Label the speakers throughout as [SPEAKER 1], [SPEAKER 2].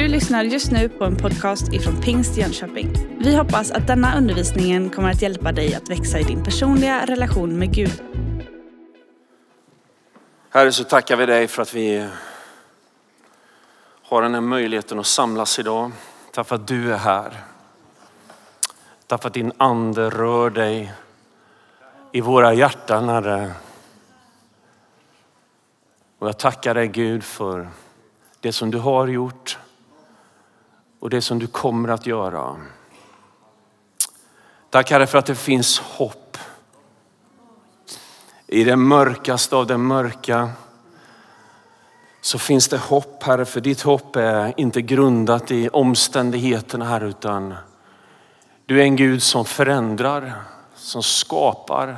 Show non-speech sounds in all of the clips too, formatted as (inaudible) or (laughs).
[SPEAKER 1] Du lyssnar just nu på en podcast ifrån Pingst Jönköping. Vi hoppas att denna undervisning kommer att hjälpa dig att växa i din personliga relation med Gud.
[SPEAKER 2] Herre, så tackar vi dig för att vi har den här möjligheten att samlas idag. Tack för att du är här. Tack för att din ande rör dig i våra hjärtan, Herre. Och jag tackar dig Gud för det som du har gjort och det som du kommer att göra. Tack Herre för att det finns hopp. I det mörkaste av det mörka så finns det hopp Herre, för ditt hopp är inte grundat i omständigheterna här utan du är en Gud som förändrar, som skapar.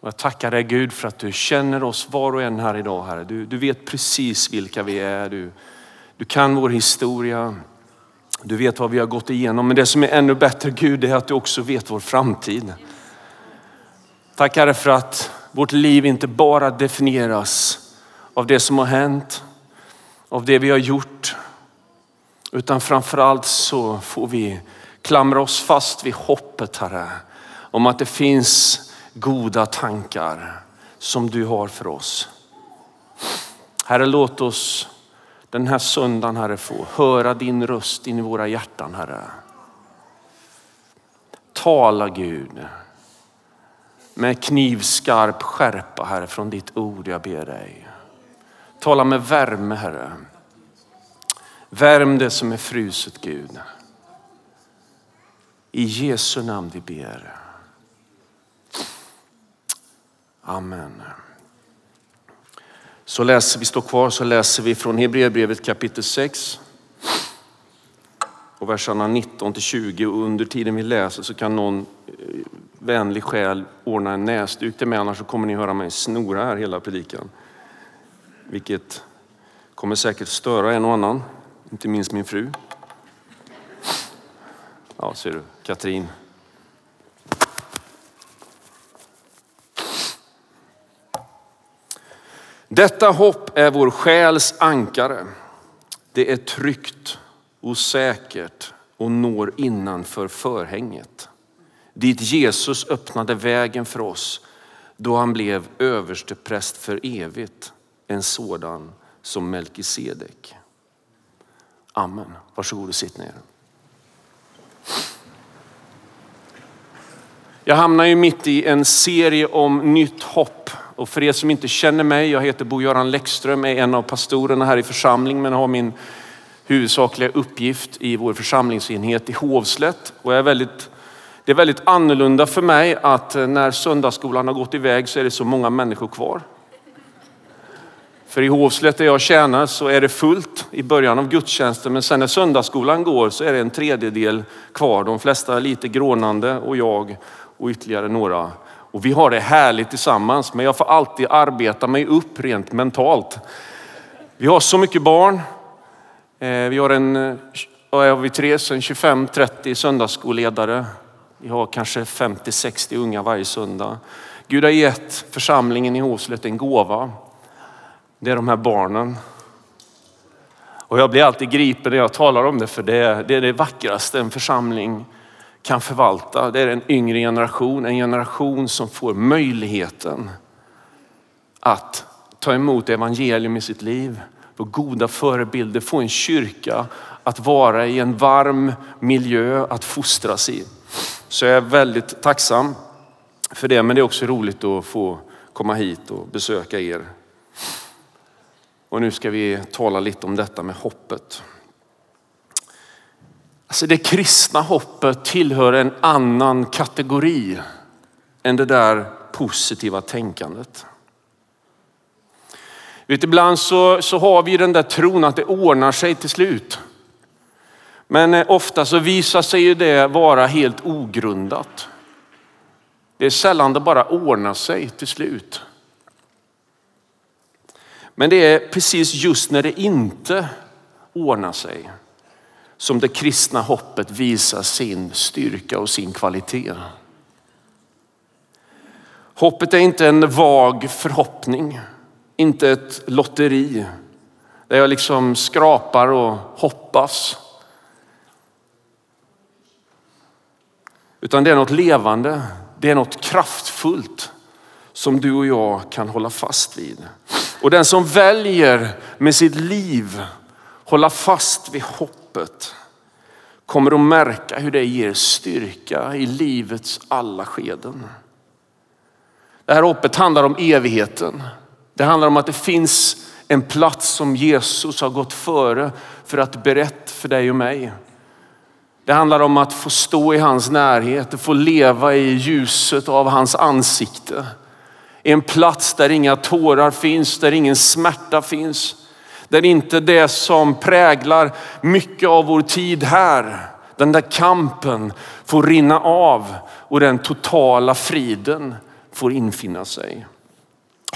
[SPEAKER 2] Och jag tackar dig Gud för att du känner oss var och en här idag Herre. Du, du vet precis vilka vi är. Du, du kan vår historia. Du vet vad vi har gått igenom. Men det som är ännu bättre Gud är att du också vet vår framtid. Tack Herre för att vårt liv inte bara definieras av det som har hänt, av det vi har gjort. Utan framförallt så får vi klamra oss fast vid hoppet Herre. Om att det finns goda tankar som du har för oss. Herre låt oss den här söndagen Herre få höra din röst in i våra hjärtan Herre. Tala Gud med knivskarp skärpa Herre från ditt ord jag ber dig. Tala med värme Herre. Värm det som är fruset Gud. I Jesu namn vi ber. Amen. Så läser vi, står kvar, så läser vi från Hebreerbrevet kapitel 6 och verserna 19 till 20 och under tiden vi läser så kan någon eh, vänlig själ ordna en näsduk till mig annars så kommer ni höra mig snora här hela predikan. Vilket kommer säkert störa en och annan, inte minst min fru. Ja, ser du, Katrin. Detta hopp är vår själs ankare. Det är tryggt och säkert och når innanför förhänget. Dit Jesus öppnade vägen för oss då han blev överstepräst för evigt. En sådan som Melkisedek. Amen. Varsågod och sitt ner. Jag hamnar ju mitt i en serie om nytt hopp och för er som inte känner mig, jag heter Bo-Göran Läckström, är en av pastorerna här i församlingen men har min huvudsakliga uppgift i vår församlingsenhet i Hovslätt. Och jag är väldigt, det är väldigt annorlunda för mig att eh, när söndagsskolan har gått iväg så är det så många människor kvar. För i Hovslätt där jag tjänar så är det fullt i början av gudstjänsten men sen när söndagsskolan går så är det en tredjedel kvar. De flesta är lite grånande och jag och ytterligare några och vi har det härligt tillsammans, men jag får alltid arbeta mig upp rent mentalt. Vi har så mycket barn. Eh, vi har en, eh, vad är vi tre, 25-30 söndagsskolledare. Vi har kanske 50-60 unga varje söndag. Gud har gett församlingen i Håslet en gåva. Det är de här barnen. Och jag blir alltid gripen när jag talar om det, för det det, är det vackraste en församling kan förvalta. Det är en yngre generation, en generation som får möjligheten att ta emot evangelium i sitt liv, få goda förebilder, få en kyrka att vara i en varm miljö att fostras i. Så jag är väldigt tacksam för det, men det är också roligt att få komma hit och besöka er. Och nu ska vi tala lite om detta med hoppet. Alltså det kristna hoppet tillhör en annan kategori än det där positiva tänkandet. Vet, ibland så, så har vi den där tron att det ordnar sig till slut. Men eh, ofta så visar sig ju det vara helt ogrundat. Det är sällan det bara ordnar sig till slut. Men det är precis just när det inte ordnar sig som det kristna hoppet visar sin styrka och sin kvalitet. Hoppet är inte en vag förhoppning, inte ett lotteri. Där jag liksom skrapar och hoppas. Utan det är något levande, det är något kraftfullt som du och jag kan hålla fast vid. Och den som väljer med sitt liv hålla fast vid hopp hoppet kommer att märka hur det ger styrka i livets alla skeden. Det här hoppet handlar om evigheten. Det handlar om att det finns en plats som Jesus har gått före för att berätta för dig och mig. Det handlar om att få stå i hans närhet, och få leva i ljuset av hans ansikte. En plats där inga tårar finns, där ingen smärta finns. Där inte det som präglar mycket av vår tid här, den där kampen får rinna av och den totala friden får infinna sig.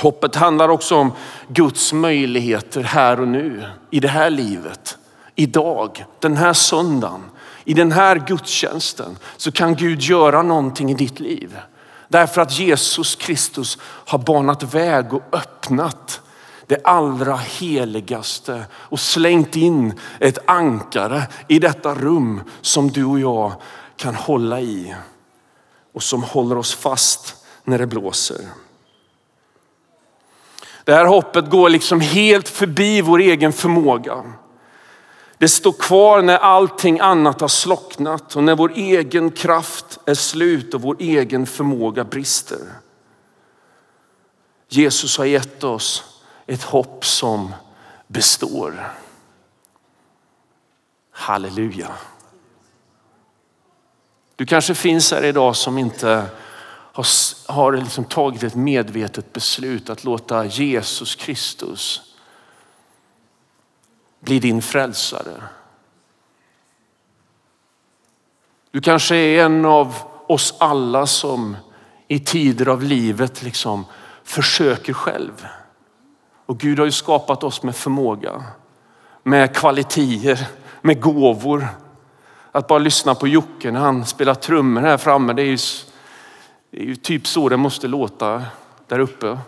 [SPEAKER 2] Hoppet handlar också om Guds möjligheter här och nu, i det här livet, idag, den här söndagen, i den här gudstjänsten så kan Gud göra någonting i ditt liv. Därför att Jesus Kristus har banat väg och öppnat det allra heligaste och slängt in ett ankare i detta rum som du och jag kan hålla i och som håller oss fast när det blåser. Det här hoppet går liksom helt förbi vår egen förmåga. Det står kvar när allting annat har slocknat och när vår egen kraft är slut och vår egen förmåga brister. Jesus har gett oss ett hopp som består. Halleluja. Du kanske finns här idag som inte har, har liksom tagit ett medvetet beslut att låta Jesus Kristus bli din frälsare. Du kanske är en av oss alla som i tider av livet liksom försöker själv. Och Gud har ju skapat oss med förmåga, med kvaliteter, med gåvor. Att bara lyssna på Jocke när han spelar trummor här framme, det är ju, det är ju typ så det måste låta där uppe.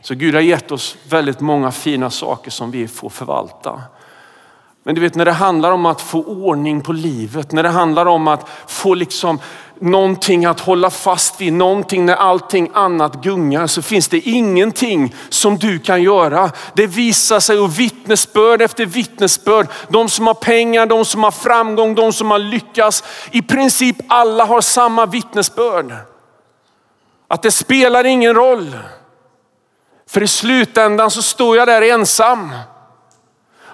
[SPEAKER 2] Så Gud har gett oss väldigt många fina saker som vi får förvalta. Men du vet när det handlar om att få ordning på livet, när det handlar om att få liksom någonting att hålla fast vid, någonting när allting annat gungar så finns det ingenting som du kan göra. Det visar sig och vittnesbörd efter vittnesbörd. De som har pengar, de som har framgång, de som har lyckats. I princip alla har samma vittnesbörd. Att det spelar ingen roll. För i slutändan så står jag där ensam.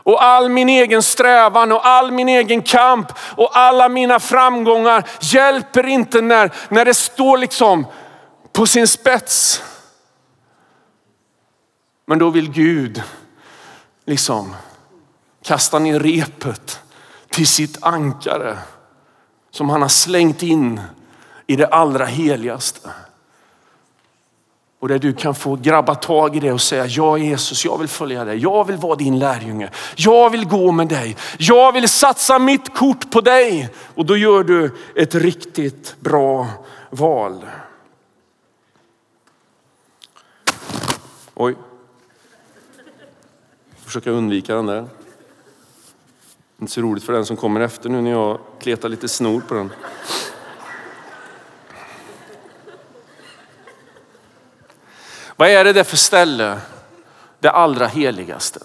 [SPEAKER 2] Och all min egen strävan och all min egen kamp och alla mina framgångar hjälper inte när, när det står liksom på sin spets. Men då vill Gud liksom kasta ner repet till sitt ankare som han har slängt in i det allra heligaste. Och där du kan få grabba tag i det och säga, ja Jesus, jag vill följa dig. Jag vill vara din lärjunge. Jag vill gå med dig. Jag vill satsa mitt kort på dig. Och då gör du ett riktigt bra val. Oj. Försöka undvika den där. Inte så roligt för den som kommer efter nu när jag kletar lite snor på den. Vad är det där för ställe? Det allra heligaste.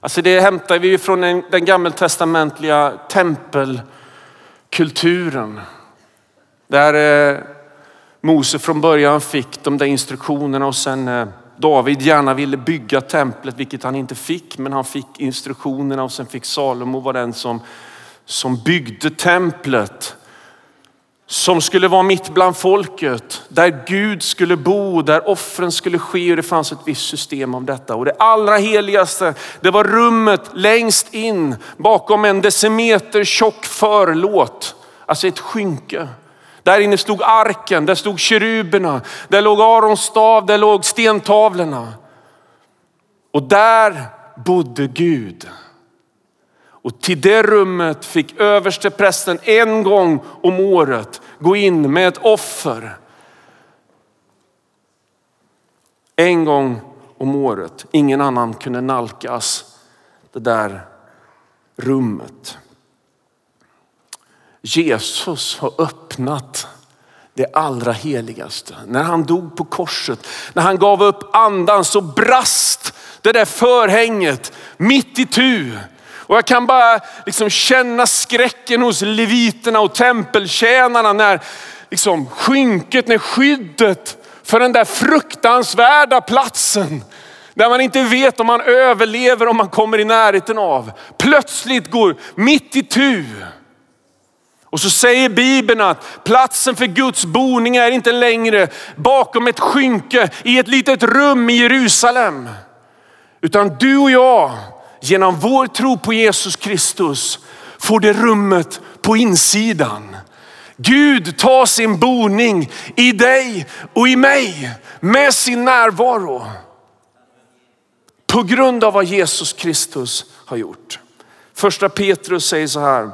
[SPEAKER 2] Alltså det hämtar vi från den gammeltestamentliga tempelkulturen. Där eh, Mose från början fick de där instruktionerna och sen eh, David gärna ville bygga templet, vilket han inte fick, men han fick instruktionerna och sen fick Salomo vara den som, som byggde templet som skulle vara mitt bland folket, där Gud skulle bo, där offren skulle ske och det fanns ett visst system om detta. Och det allra heligaste, det var rummet längst in bakom en decimeter tjock förlåt, alltså ett skynke. Där inne stod arken, där stod keruberna, där låg Arons stav, där låg stentavlorna. Och där bodde Gud. Och till det rummet fick överste prästen en gång om året gå in med ett offer. En gång om året. Ingen annan kunde nalkas det där rummet. Jesus har öppnat det allra heligaste. När han dog på korset, när han gav upp andan så brast det där förhänget mitt i tu. Och jag kan bara liksom känna skräcken hos leviterna och tempeltjänarna när liksom skynket, när skyddet för den där fruktansvärda platsen där man inte vet om man överlever om man kommer i närheten av. Plötsligt går mitt i tu. Och så säger Bibeln att platsen för Guds boning är inte längre bakom ett skynke i ett litet rum i Jerusalem. Utan du och jag, genom vår tro på Jesus Kristus, får det rummet på insidan. Gud tar sin boning i dig och i mig med sin närvaro. På grund av vad Jesus Kristus har gjort. Första Petrus säger så här.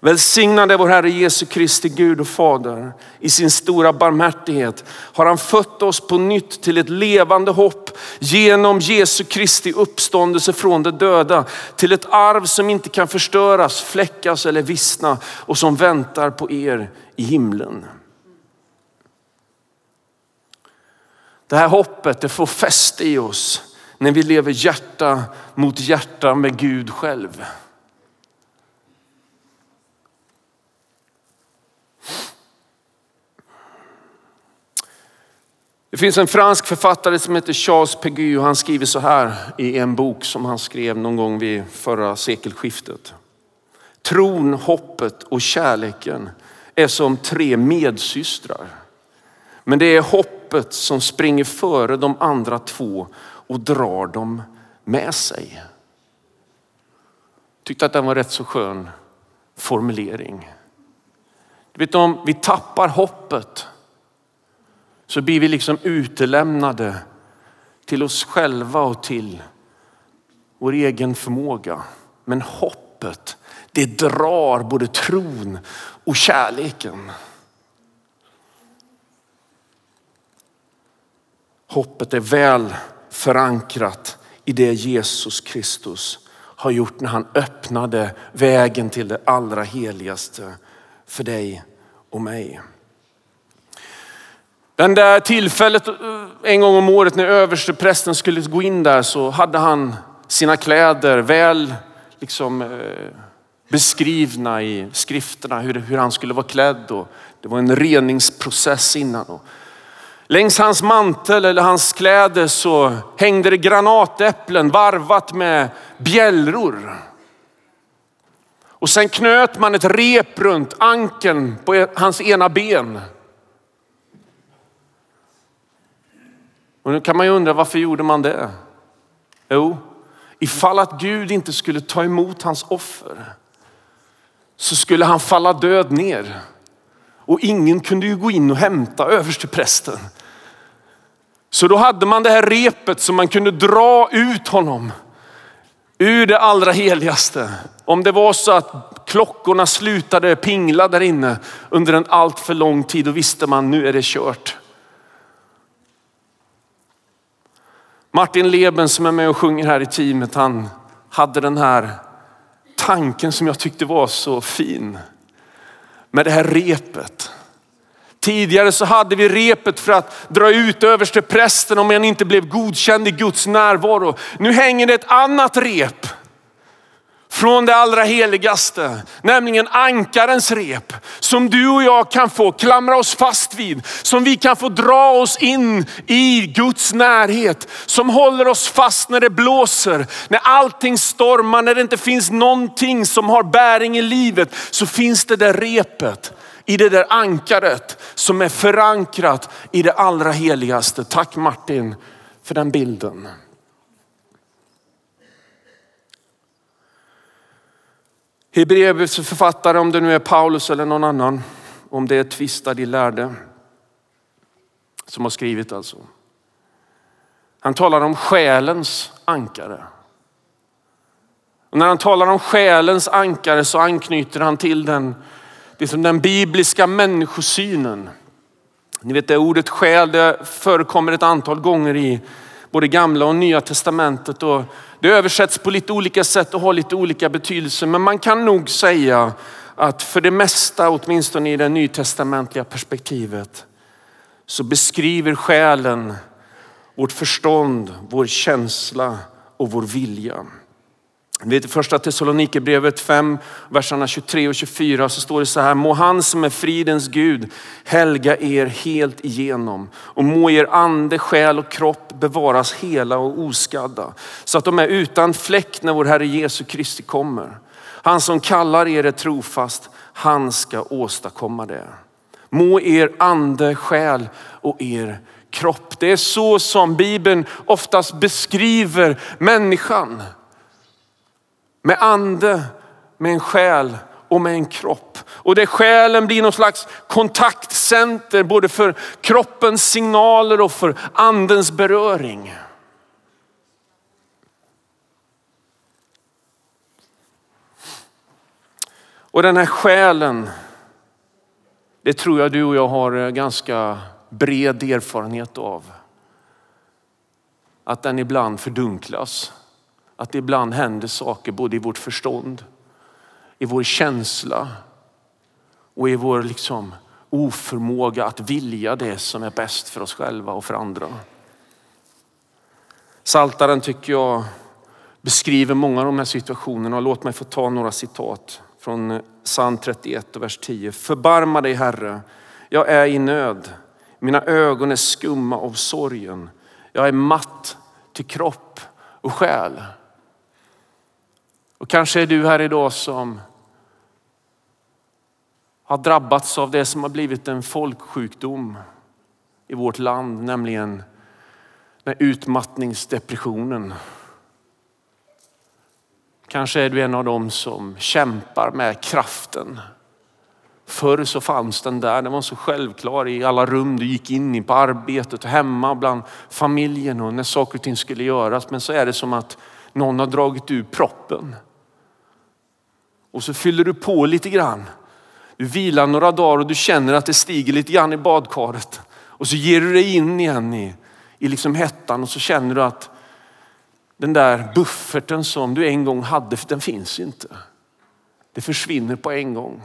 [SPEAKER 2] Välsignade vår Herre Jesu Kristi Gud och Fader. I sin stora barmhärtighet har han fött oss på nytt till ett levande hopp genom Jesu Kristi uppståndelse från de döda. Till ett arv som inte kan förstöras, fläckas eller vissna och som väntar på er i himlen. Det här hoppet det får fäste i oss när vi lever hjärta mot hjärta med Gud själv. Det finns en fransk författare som heter Charles Pegu och han skriver så här i en bok som han skrev någon gång vid förra sekelskiftet. Tron, hoppet och kärleken är som tre medsystrar. Men det är hoppet som springer före de andra två och drar dem med sig. Tyckte att den var rätt så skön formulering. Du vet om vi tappar hoppet så blir vi liksom utelämnade till oss själva och till vår egen förmåga. Men hoppet, det drar både tron och kärleken. Hoppet är väl förankrat i det Jesus Kristus har gjort när han öppnade vägen till det allra heligaste för dig och mig. Den där tillfället eh, en gång om året när översteprästen skulle gå in där så hade han sina kläder väl liksom, eh, beskrivna i skrifterna hur, hur han skulle vara klädd. Och det var en reningsprocess innan. Och längs hans mantel eller hans kläder så hängde det granatäpplen varvat med bjällror. Och sen knöt man ett rep runt ankeln på e- hans ena ben. Och nu kan man ju undra varför gjorde man det? Jo, ifall att Gud inte skulle ta emot hans offer så skulle han falla död ner. Och ingen kunde ju gå in och hämta översteprästen. Så då hade man det här repet som man kunde dra ut honom ur det allra heligaste. Om det var så att klockorna slutade pingla där inne under en allt för lång tid, då visste man nu är det kört. Martin Leben som är med och sjunger här i teamet, han hade den här tanken som jag tyckte var så fin. Med det här repet. Tidigare så hade vi repet för att dra ut överste prästen om han inte blev godkänd i Guds närvaro. Nu hänger det ett annat rep från det allra heligaste, nämligen ankarens rep som du och jag kan få klamra oss fast vid, som vi kan få dra oss in i Guds närhet, som håller oss fast när det blåser, när allting stormar, när det inte finns någonting som har bäring i livet, så finns det där repet i det där ankaret som är förankrat i det allra heligaste. Tack Martin för den bilden. Hebreerbrevets författare, om det nu är Paulus eller någon annan, om det är tvista de lärde som har skrivit alltså. Han talar om själens ankare. Och när han talar om själens ankare så anknyter han till den, det som den bibliska människosynen. Ni vet det ordet själ det förekommer ett antal gånger i både gamla och nya testamentet. Och det översätts på lite olika sätt och har lite olika betydelse. Men man kan nog säga att för det mesta, åtminstone i det nytestamentliga perspektivet, så beskriver själen vårt förstånd, vår känsla och vår vilja. Vet, I första Thessalonikerbrevet 5, verserna 23 och 24 så står det så här. Må han som är fridens Gud helga er helt igenom och må er ande, själ och kropp bevaras hela och oskadda så att de är utan fläck när vår Herre Jesu Kristi kommer. Han som kallar er är trofast, han ska åstadkomma det. Må er ande, själ och er kropp. Det är så som Bibeln oftast beskriver människan. Med ande, med en själ och med en kropp. Och där själen blir någon slags kontaktcenter både för kroppens signaler och för andens beröring. Och den här själen, det tror jag du och jag har eh, ganska bred erfarenhet av. Att den ibland fördunklas. Att det ibland händer saker både i vårt förstånd, i vår känsla och i vår liksom oförmåga att vilja det som är bäst för oss själva och för andra. Saltaren tycker jag beskriver många av de här situationerna. Låt mig få ta några citat från eh, psalm 31 och vers 10. Förbarma dig Herre, jag är i nöd. Mina ögon är skumma av sorgen. Jag är matt till kropp och själ. Och kanske är du här idag som har drabbats av det som har blivit en folksjukdom i vårt land, nämligen den utmattningsdepressionen. Kanske är du en av dem som kämpar med kraften. Förr så fanns den där, den var så självklar i alla rum du gick in i, på arbetet och hemma bland familjen och när saker och ting skulle göras. Men så är det som att någon har dragit ur proppen. Och så fyller du på lite grann. Du vilar några dagar och du känner att det stiger lite grann i badkaret. Och så ger du dig in igen i, i liksom hettan och så känner du att den där bufferten som du en gång hade, den finns inte. Det försvinner på en gång.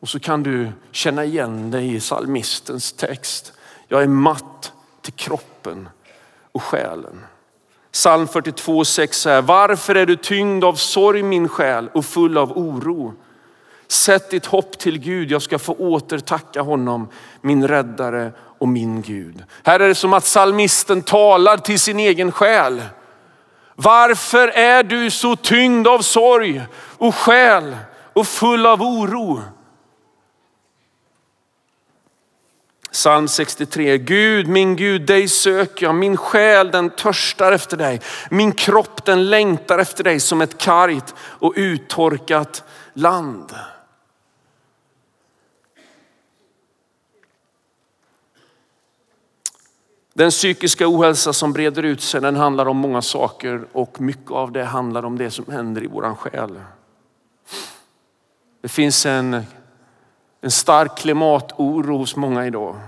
[SPEAKER 2] Och så kan du känna igen dig i salmistens text. Jag är matt till kroppen och själen. Psalm 42, 6 säger, varför är du tyngd av sorg min själ och full av oro? Sätt ditt hopp till Gud, jag ska få återtacka honom, min räddare och min Gud. Här är det som att salmisten talar till sin egen själ. Varför är du så tyngd av sorg och själ och full av oro? Psalm 63. Gud, min Gud, dig söker jag. Min själ den törstar efter dig. Min kropp den längtar efter dig som ett kargt och uttorkat land. Den psykiska ohälsa som breder ut sig den handlar om många saker och mycket av det handlar om det som händer i våran själ. Det finns en en stark klimatoro hos många idag.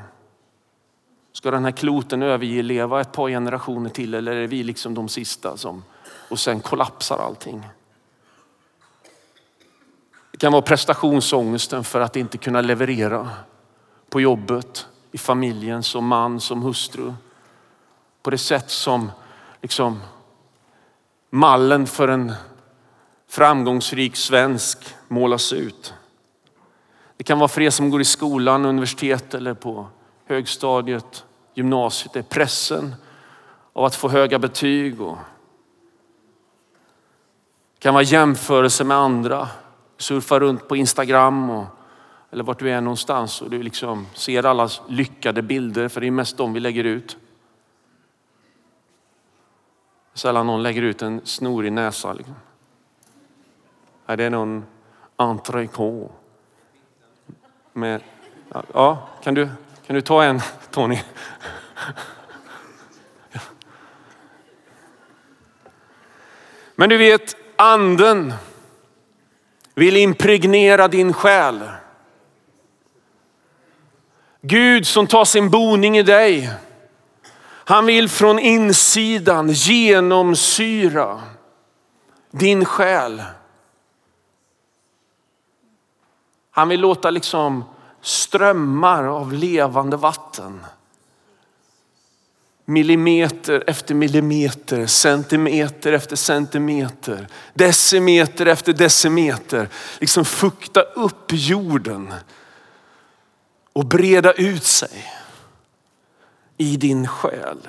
[SPEAKER 2] Ska den här kloten överleva ett par generationer till eller är vi liksom de sista som och sen kollapsar allting? Det kan vara prestationsångesten för att inte kunna leverera på jobbet, i familjen, som man, som hustru. På det sätt som liksom mallen för en framgångsrik svensk målas ut. Det kan vara för er som går i skolan, universitet eller på högstadiet, gymnasiet. Det är pressen av att få höga betyg. Och det kan vara jämförelse med andra. Surfa runt på Instagram och, eller vart du är någonstans och du liksom ser alla lyckade bilder, för det är mest de vi lägger ut. Sällan någon lägger ut en snorig näsa. Liksom. Är det någon entrecote? Med, ja, kan du, kan du ta en (laughs) Tony? Men du vet, anden vill impregnera din själ. Gud som tar sin boning i dig. Han vill från insidan genomsyra din själ. Han vill låta liksom strömmar av levande vatten. Millimeter efter millimeter, centimeter efter centimeter, decimeter efter decimeter. Liksom fukta upp jorden och breda ut sig i din själ.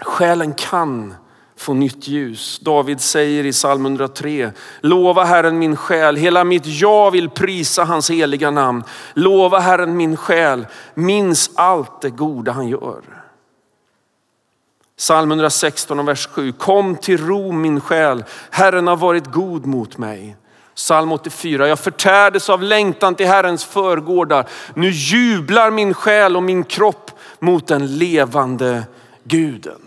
[SPEAKER 2] Själen kan få nytt ljus. David säger i psalm 103, lova Herren min själ, hela mitt jag vill prisa hans heliga namn. Lova Herren min själ, minns allt det goda han gör. Psalm 116 och vers 7, kom till ro min själ, Herren har varit god mot mig. Psalm 84, jag förtärdes av längtan till Herrens förgårdar. Nu jublar min själ och min kropp mot den levande guden.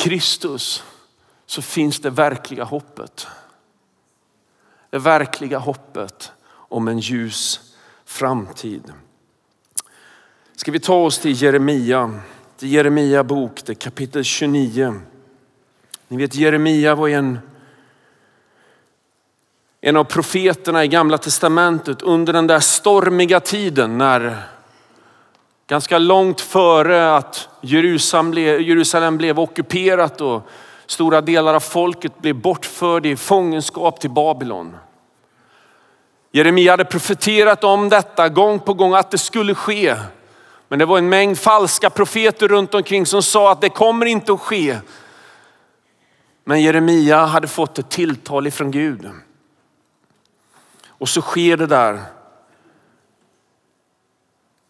[SPEAKER 2] Kristus så finns det verkliga hoppet. Det verkliga hoppet om en ljus framtid. Ska vi ta oss till Jeremia, till Jeremia bok, det kapitel 29. Ni vet Jeremia var en, en av profeterna i gamla testamentet under den där stormiga tiden när Ganska långt före att Jerusalem blev, Jerusalem blev ockuperat och stora delar av folket blev bortförd i fångenskap till Babylon. Jeremia hade profeterat om detta gång på gång att det skulle ske. Men det var en mängd falska profeter runt omkring som sa att det kommer inte att ske. Men Jeremia hade fått ett tilltal ifrån Gud. Och så sker det där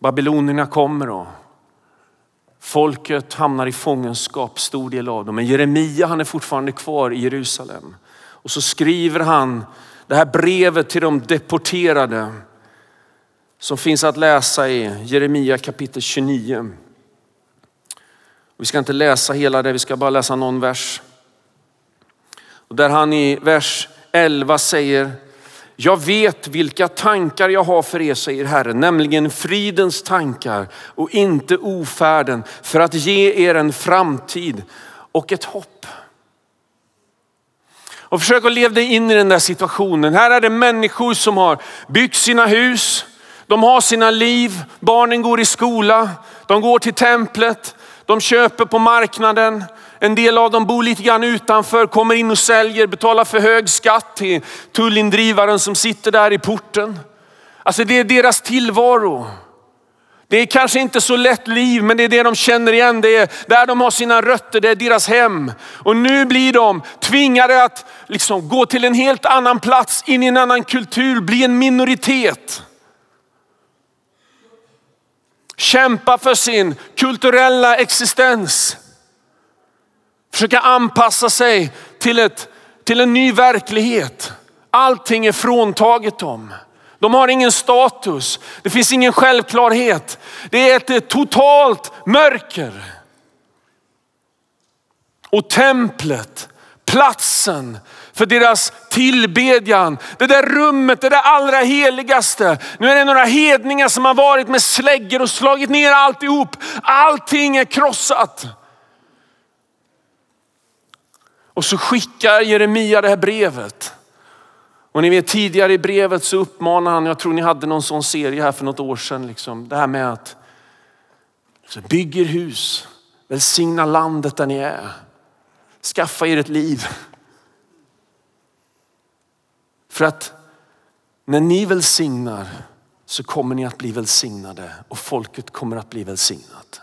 [SPEAKER 2] Babylonierna kommer och folket hamnar i fångenskap, stor del av dem. Men Jeremia han är fortfarande kvar i Jerusalem. Och så skriver han det här brevet till de deporterade som finns att läsa i Jeremia kapitel 29. Vi ska inte läsa hela det, vi ska bara läsa någon vers. Och där han i vers 11 säger jag vet vilka tankar jag har för er, säger Herren, nämligen fridens tankar och inte ofärden för att ge er en framtid och ett hopp. Och försök att leva dig in i den där situationen. Här är det människor som har byggt sina hus, de har sina liv, barnen går i skola, de går till templet, de köper på marknaden, en del av dem bor lite grann utanför, kommer in och säljer, betalar för hög skatt till tullindrivaren som sitter där i porten. Alltså det är deras tillvaro. Det är kanske inte så lätt liv, men det är det de känner igen. Det är där de har sina rötter, det är deras hem. Och nu blir de tvingade att liksom gå till en helt annan plats, in i en annan kultur, bli en minoritet. Kämpa för sin kulturella existens. Försöka anpassa sig till, ett, till en ny verklighet. Allting är fråntaget dem. De har ingen status. Det finns ingen självklarhet. Det är ett totalt mörker. Och templet, platsen för deras tillbedjan, det där rummet, det där allra heligaste. Nu är det några hedningar som har varit med släggor och slagit ner alltihop. Allting är krossat. Och så skickar Jeremia det här brevet. Och ni vet tidigare i brevet så uppmanar han, jag tror ni hade någon sån serie här för något år sedan, liksom, det här med att bygger hus, välsigna landet där ni är. Skaffa er ett liv. För att när ni välsignar så kommer ni att bli välsignade och folket kommer att bli välsignat.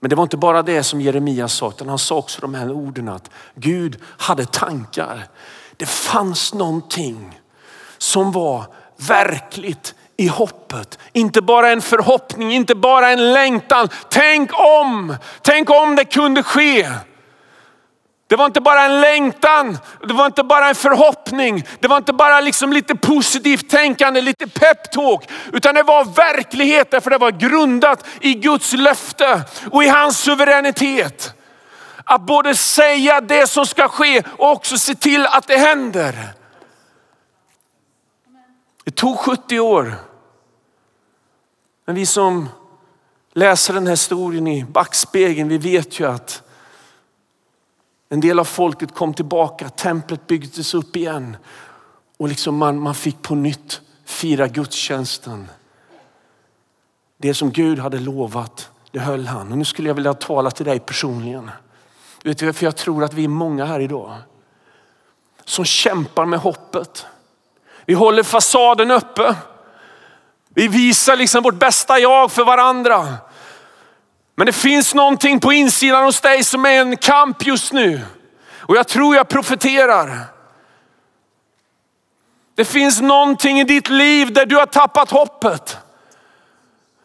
[SPEAKER 2] Men det var inte bara det som Jeremia sa, utan han sa också de här orden att Gud hade tankar. Det fanns någonting som var verkligt i hoppet. Inte bara en förhoppning, inte bara en längtan. Tänk om, tänk om det kunde ske. Det var inte bara en längtan, det var inte bara en förhoppning, det var inte bara liksom lite positivt tänkande, lite peptalk, utan det var verklighet därför det var grundat i Guds löfte och i hans suveränitet. Att både säga det som ska ske och också se till att det händer. Det tog 70 år. Men vi som läser den här historien i backspegeln, vi vet ju att en del av folket kom tillbaka, templet byggdes upp igen och liksom man, man fick på nytt fira gudstjänsten. Det som Gud hade lovat, det höll han. Och nu skulle jag vilja tala till dig personligen. Vet du, för jag tror att vi är många här idag som kämpar med hoppet. Vi håller fasaden uppe. Vi visar liksom vårt bästa jag för varandra. Men det finns någonting på insidan hos dig som är en kamp just nu. Och jag tror jag profeterar. Det finns någonting i ditt liv där du har tappat hoppet.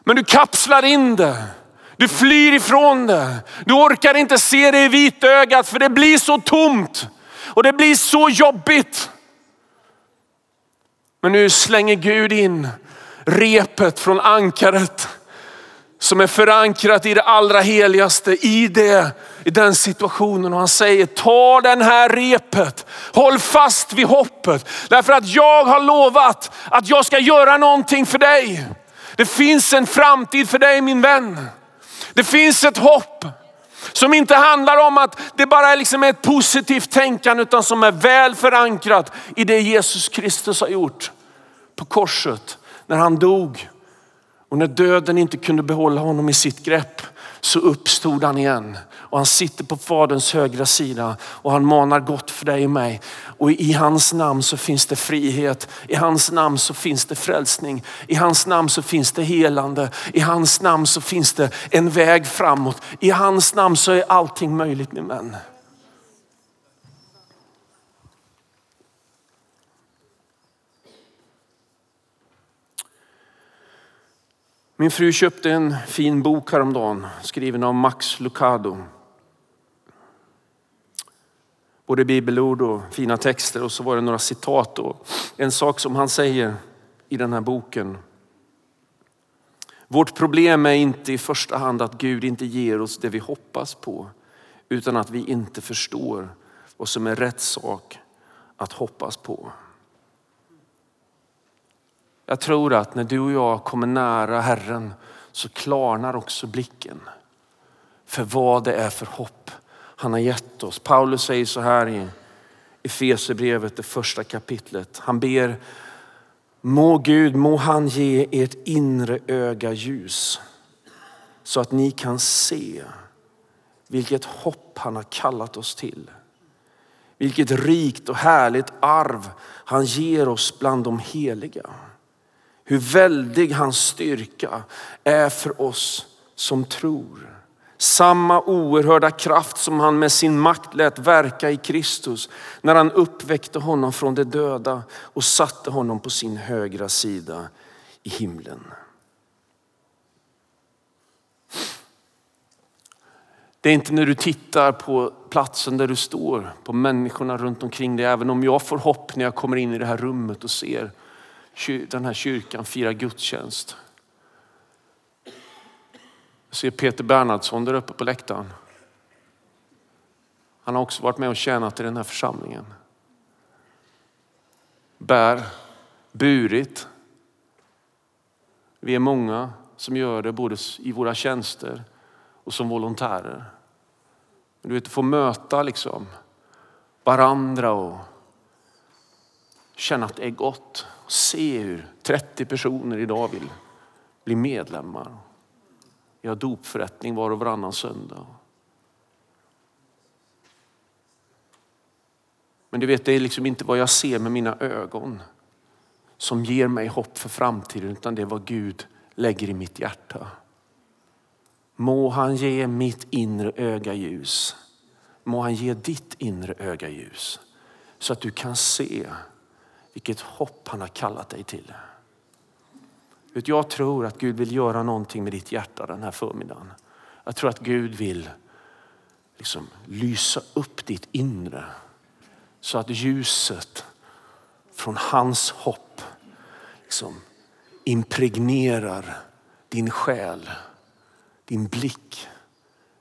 [SPEAKER 2] Men du kapslar in det. Du flyr ifrån det. Du orkar inte se det i vitögat för det blir så tomt och det blir så jobbigt. Men nu slänger Gud in repet från ankaret som är förankrat i det allra heligaste i, det, i den situationen. Och han säger, ta den här repet, håll fast vid hoppet. Därför att jag har lovat att jag ska göra någonting för dig. Det finns en framtid för dig min vän. Det finns ett hopp som inte handlar om att det bara är liksom ett positivt tänkande utan som är väl förankrat i det Jesus Kristus har gjort på korset när han dog. Och när döden inte kunde behålla honom i sitt grepp så uppstod han igen. Och han sitter på faderns högra sida och han manar gott för dig och mig. Och i hans namn så finns det frihet. I hans namn så finns det frälsning. I hans namn så finns det helande. I hans namn så finns det en väg framåt. I hans namn så är allting möjligt min vän. Min fru köpte en fin bok häromdagen skriven av Max Lucado. Både bibelord och fina texter och så var det några citat. Och en sak som han säger i den här boken. Vårt problem är inte i första hand att Gud inte ger oss det vi hoppas på utan att vi inte förstår vad som är rätt sak att hoppas på. Jag tror att när du och jag kommer nära Herren så klarnar också blicken för vad det är för hopp han har gett oss. Paulus säger så här i Efesierbrevet, det första kapitlet. Han ber, må Gud, må han ge ert inre öga ljus så att ni kan se vilket hopp han har kallat oss till. Vilket rikt och härligt arv han ger oss bland de heliga. Hur väldig hans styrka är för oss som tror. Samma oerhörda kraft som han med sin makt lät verka i Kristus när han uppväckte honom från de döda och satte honom på sin högra sida i himlen. Det är inte när du tittar på platsen där du står, på människorna runt omkring dig, även om jag får hopp när jag kommer in i det här rummet och ser den här kyrkan firar gudstjänst. Jag ser Peter Bernhardsson där uppe på läktaren. Han har också varit med och tjänat i den här församlingen. Bär, burit. Vi är många som gör det både i våra tjänster och som volontärer. Du vet, få möta liksom varandra och känna att det är gott. Se hur 30 personer idag vill bli medlemmar. Vi har dopförrättning var och varannan söndag. Men du vet, det är liksom inte vad jag ser med mina ögon som ger mig hopp för framtiden, utan det är vad Gud lägger i mitt hjärta. Må han ge mitt inre öga ljus. Må han ge ditt inre öga ljus. Så att du kan se vilket hopp han har kallat dig till. Jag tror att Gud vill göra någonting med ditt hjärta den här förmiddagen. Jag tror att Gud vill liksom lysa upp ditt inre så att ljuset från hans hopp liksom impregnerar din själ, din blick,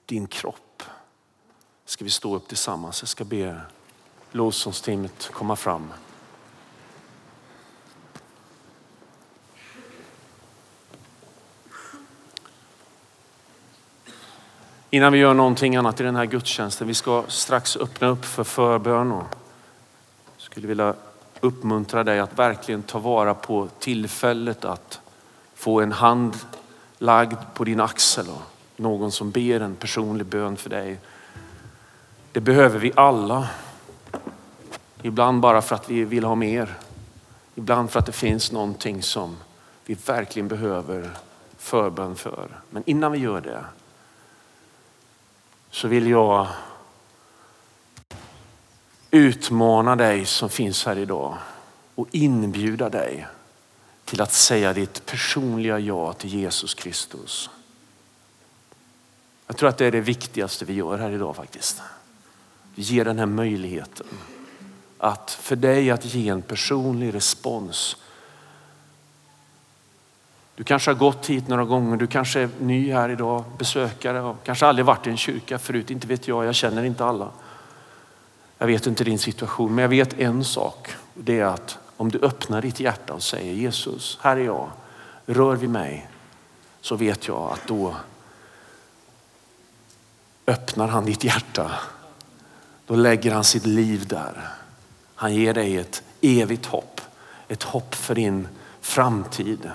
[SPEAKER 2] din kropp. Ska vi stå upp tillsammans? Jag ska be lovsångsteamet komma fram. Innan vi gör någonting annat i den här gudstjänsten, vi ska strax öppna upp för förbön och skulle vilja uppmuntra dig att verkligen ta vara på tillfället att få en hand lagd på din axel och någon som ber en personlig bön för dig. Det behöver vi alla. Ibland bara för att vi vill ha mer. Ibland för att det finns någonting som vi verkligen behöver förbön för. Men innan vi gör det så vill jag utmana dig som finns här idag och inbjuda dig till att säga ditt personliga ja till Jesus Kristus. Jag tror att det är det viktigaste vi gör här idag faktiskt. Vi ger den här möjligheten att för dig att ge en personlig respons. Du kanske har gått hit några gånger, du kanske är ny här idag, besökare och kanske aldrig varit i en kyrka förut, inte vet jag, jag känner inte alla. Jag vet inte din situation, men jag vet en sak. Det är att om du öppnar ditt hjärta och säger Jesus, här är jag, rör vid mig. Så vet jag att då öppnar han ditt hjärta. Då lägger han sitt liv där. Han ger dig ett evigt hopp. Ett hopp för din framtid.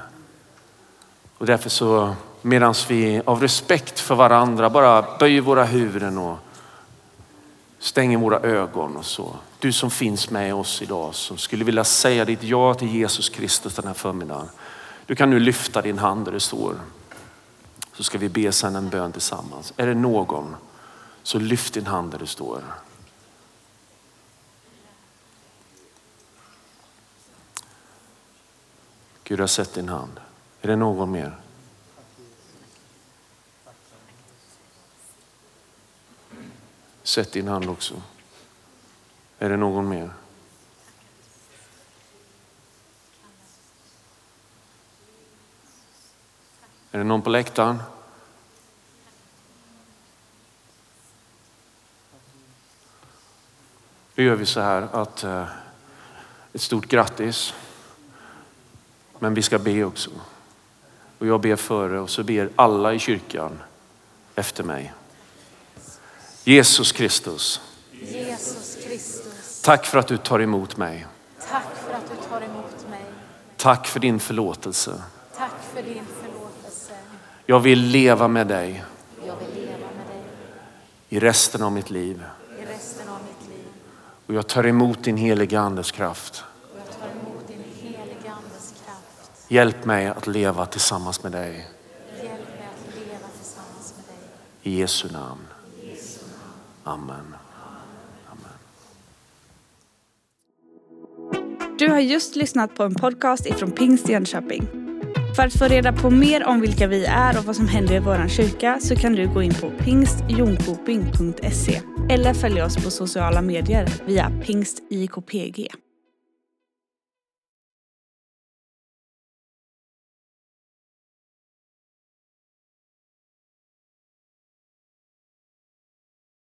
[SPEAKER 2] Och därför så medan vi av respekt för varandra bara böjer våra huvuden och stänger våra ögon och så. Du som finns med oss idag som skulle vilja säga ditt ja till Jesus Kristus den här förmiddagen. Du kan nu lyfta din hand där det står. Så ska vi be sen en bön tillsammans. Är det någon så lyft din hand där det står. Gud har sett din hand. Är det någon mer? Sätt din hand också. Är det någon mer? Är det någon på läktaren? Då gör vi så här att eh, ett stort grattis. Men vi ska be också. Och jag ber före och så ber alla i kyrkan efter mig. Jesus Kristus.
[SPEAKER 3] Jesus Kristus.
[SPEAKER 2] Tack för att du tar emot mig.
[SPEAKER 3] Tack för att du tar emot mig.
[SPEAKER 2] Tack för din förlåtelse.
[SPEAKER 3] Tack för din förlåtelse.
[SPEAKER 2] Jag vill leva med dig
[SPEAKER 3] Jag vill leva med dig
[SPEAKER 2] i resten av mitt liv.
[SPEAKER 3] i resten av mitt liv.
[SPEAKER 2] Och jag tar emot din heliga andes kraft.
[SPEAKER 3] Och jag tar emot din heliga Andes kraft. Hjälp mig att leva tillsammans med dig.
[SPEAKER 2] I Jesu namn. Amen.
[SPEAKER 1] Du har just lyssnat på en podcast ifrån Pingst Jönköping. För att få reda på mer om vilka vi är och vad som händer i vår kyrka så kan du gå in på pingstjonkoping.se eller följa oss på sociala medier via pingstjkpg.